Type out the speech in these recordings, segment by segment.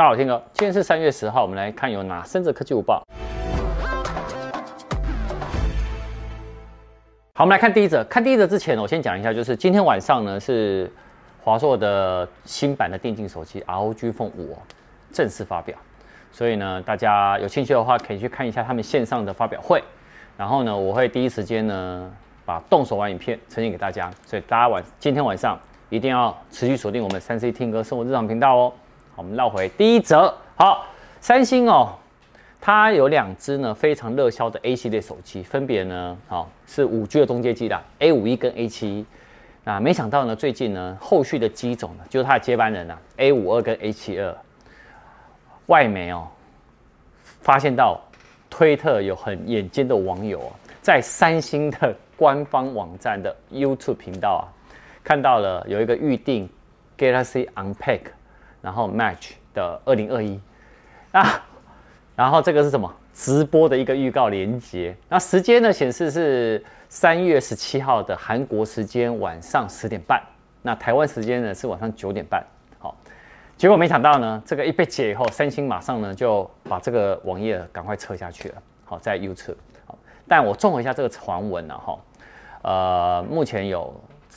大家好，天哥，今天是三月十号，我们来看有哪三则科技午报。好，我们来看第一则。看第一则之前，我先讲一下，就是今天晚上呢是华硕的新版的电竞手机 ROG Phone 5正式发表，所以呢，大家有兴趣的话可以去看一下他们线上的发表会。然后呢，我会第一时间呢把动手玩影片呈现给大家，所以大家晚今天晚上一定要持续锁定我们三 C 听歌生活日常频道哦。我们绕回第一则。好，三星哦，它有两支呢非常热销的 A 系列手机，分别呢，好、哦、是五 G 的中阶机的 A 五一跟 A 七一。那没想到呢，最近呢后续的机种呢，就是它的接班人啊 A 五二跟 A 七二，外媒哦发现到。推特有很眼尖的网友啊，在三星的官方网站的 YouTube 频道啊，看到了有一个预定 Galaxy Unpack，然后 Match 的二零二一啊，然后这个是什么？直播的一个预告连接。那时间呢显示是三月十七号的韩国时间晚上十点半，那台湾时间呢是晚上九点半。好结果没想到呢，这个一被解以后，三星马上呢就把这个网页赶快撤下去了。好，在 YouTube。好，但我综合一下这个传闻呢，哈，呃，目前有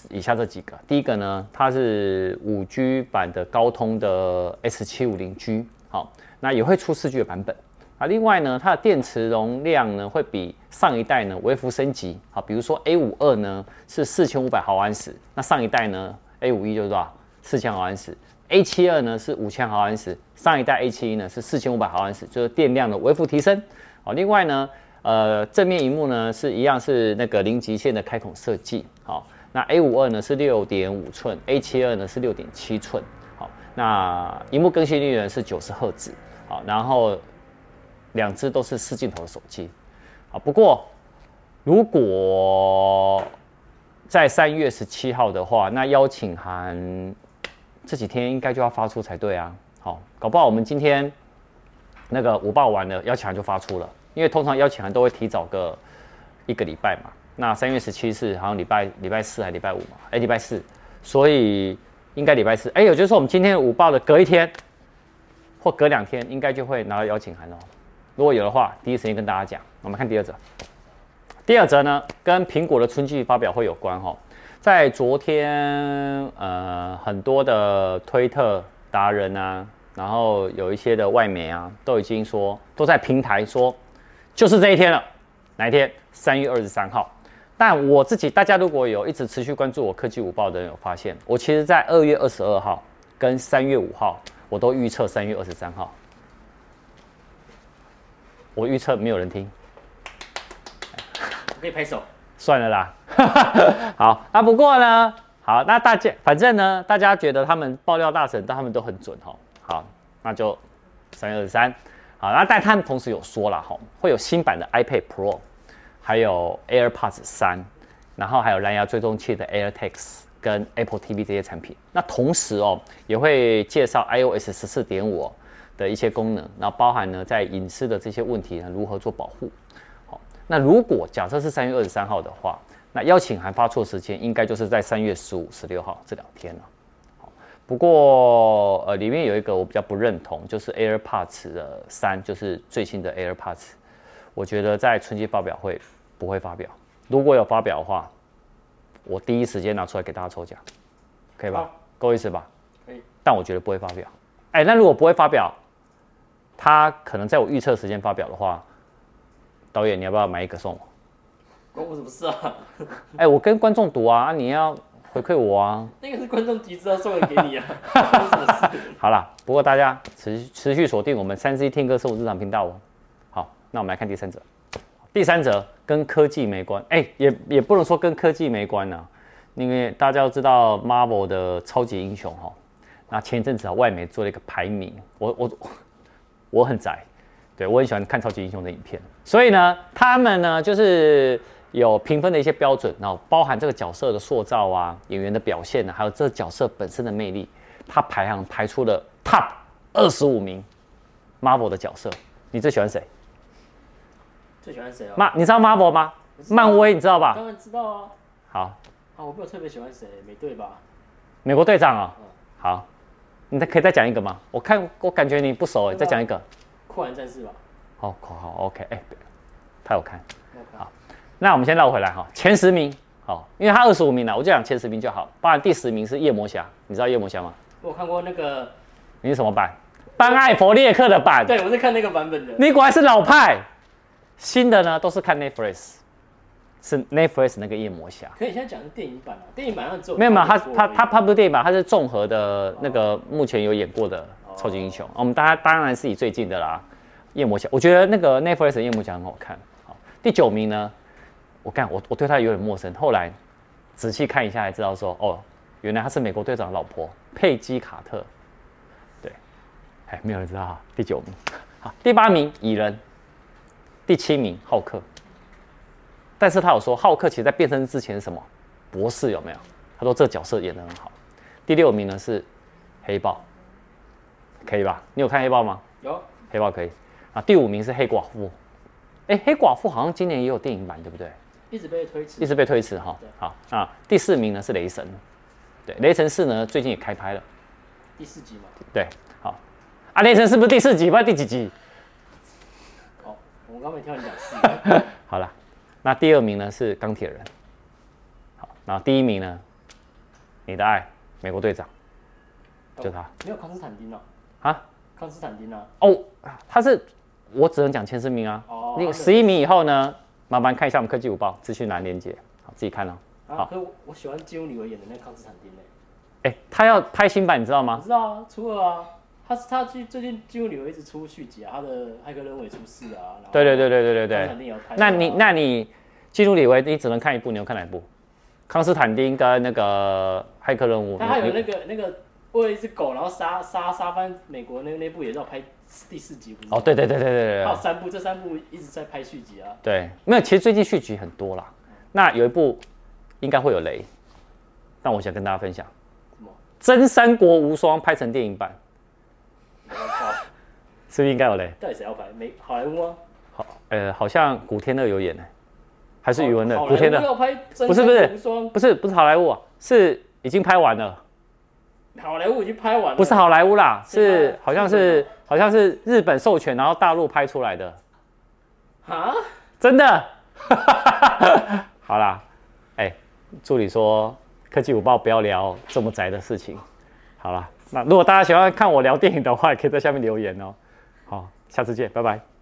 以下这几个。第一个呢，它是五 G 版的高通的 S 七五零 G，好，那也会出四 G 的版本。啊，另外呢，它的电池容量呢会比上一代呢微幅升级。好，比如说 A 五二呢是四千五百毫安时，那上一代呢 A 五一就是多少？四千毫安时。A 七二呢是五千毫安时，上一代 A 七一呢是四千五百毫安时，就是电量的微幅提升。好，另外呢，呃，正面萤幕呢是一样是那个零极限的开孔设计。好，那 A 五二呢是六点五寸，A 七二呢是六点七寸。好，那荧幕更新率呢是九十赫兹。好，然后两只都是四镜头的手机。好，不过如果在三月十七号的话，那邀请函。这几天应该就要发出才对啊，好，搞不好我们今天那个五报完了，邀请函就发出了，因为通常邀请函都会提早个一个礼拜嘛。那三月十七是好像礼拜礼拜四还礼拜五嘛？哎，礼拜四，所以应该礼拜四。哎，也就是说我们今天午报的隔一天或隔两天，应该就会拿到邀请函了。如果有的话，第一时间跟大家讲。我们看第二则，第二则呢跟苹果的春季发表会有关哈。在昨天，呃，很多的推特达人啊，然后有一些的外媒啊，都已经说，都在平台说，就是这一天了，哪一天？三月二十三号。但我自己，大家如果有一直持续关注我科技午报的人，有发现，我其实在二月二十二号跟三月五号，我都预测三月二十三号。我预测没有人听，可以拍手。算了啦，好，那不过呢，好，那大家反正呢，大家觉得他们爆料大神，但他们都很准哈，好，那就三月二十三，好，那但他们同时有说了哈，会有新版的 iPad Pro，还有 AirPods 三，然后还有蓝牙追踪器的 AirTags 跟 Apple TV 这些产品，那同时哦，也会介绍 iOS 十四点五的一些功能，然后包含呢在隐私的这些问题呢如何做保护。好那如果假设是三月二十三号的话，那邀请函发错时间应该就是在三月十五、十六号这两天了。好，不过呃，里面有一个我比较不认同，就是 AirPods 的三，就是最新的 AirPods，我觉得在春季发表会不会发表。如果有发表的话，我第一时间拿出来给大家抽奖，可以吧？够意思吧？可以。但我觉得不会发表。哎，那如果不会发表，他可能在我预测时间发表的话。导演，你要不要买一个送我？关我什么事啊？哎，我跟观众赌啊，你要回馈我啊。那个是观众集资要送给你啊。什么事？好啦，不过大家持持续锁定我们三 C 听歌生活日常频道哦。那我们来看第三则。第三则跟科技没关，哎，也也不能说跟科技没关啊，因为大家都知道 Marvel 的超级英雄哈。那前一阵子啊，外媒做了一个排名，我我我很宅。对，我很喜欢看超级英雄的影片，所以呢，他们呢就是有评分的一些标准，然后包含这个角色的塑造啊、演员的表现啊，还有这个角色本身的魅力，他排行排出了 Top 二十五名 Marvel 的角色，你最喜欢谁？最喜欢谁啊？漫，你知道 Marvel 吗？漫威，你知道吧？当然知道啊。好。啊，我没有特别喜欢谁，美队吧？美国队长啊。好。你再可以再讲一个吗？我看我感觉你不熟哎，再讲一个。酷寒战士吧。好，好，OK，哎，太好看。好，那我们先绕回来哈，前十名，好，因为他二十五名了，我就讲前十名就好。当然第十名是夜魔侠，你知道夜魔侠吗？我看过那个。你是什么版？班艾佛列克的版。对，我是看那个版本的。你果然是老派。新的呢，都是看 Netflix，是 Netflix 那个夜魔侠。可以现在讲电影版啊，电影版上只有没有没有，他他他拍不是电影版，他是综合的那个目前有演过的超级英雄。我们大家当然是以最近的啦，夜魔侠。我觉得那个 Netflix 的夜魔侠很好看。好，第九名呢，我看我我对他有点陌生，后来仔细看一下才知道说，哦，原来他是美国队长的老婆佩姬卡特。对，哎，没有人知道哈。第九名，好，第八名蚁人。第七名浩克，但是他有说浩克其实在变身之前是什么博士有没有？他说这个角色演得很好。第六名呢是黑豹，可以吧？你有看黑豹吗？有，黑豹可以。啊，第五名是黑寡妇，哎，黑寡妇好像今年也有电影版，对不对？一直被推迟，一直被推迟哈。好啊，第四名呢是雷神，对，雷神四呢最近也开拍了，第四集嘛。对，好啊，雷神是不是第四集？不知道第几集？我刚没听到你讲是。好了，那第二名呢是钢铁人。好，然后第一名呢，你的爱，美国队长，就他。没有康斯坦丁哦。啊？康斯坦丁啊？哦，他是，我只能讲前十名啊。哦。你十一名以后呢，麻烦看一下我们科技午报资讯栏连接，好，自己看哦。好。可我喜欢基努李维演的那个康斯坦丁呢。哎，他要拍新版，你知道吗？我知道啊，初二啊。他他最最近基努李维一直出续集啊，他的骇客任务也出事啊。对对对对对对对。那你那你基努李维你只能看一部，你要看哪一部？康斯坦丁跟那个骇客任务。他还有那个那个为了一只狗，然后杀杀杀翻美国那那部也是要拍第四集，不是？哦，对对对对对对。还有三部，这三部一直在拍续集啊。对，没有，其实最近续集很多啦。那有一部应该会有雷，但我想跟大家分享。什么？真三国无双拍成电影版。是不是应该有嘞？到底谁要拍？没好莱坞吗？好，呃，好像古天乐有演呢，还是余文乐？古天乐要拍，不是不是不是不是好莱坞，是已经拍完了。好莱坞已经拍完了，不是好莱坞啦，是好像是好像是日本授权，然后大陆拍出来的。啊？真的？好啦，哎，助理说科技午报不要聊这么宅的事情。好啦，那如果大家喜欢看我聊电影的话，也可以在下面留言哦。好，下次见，拜拜。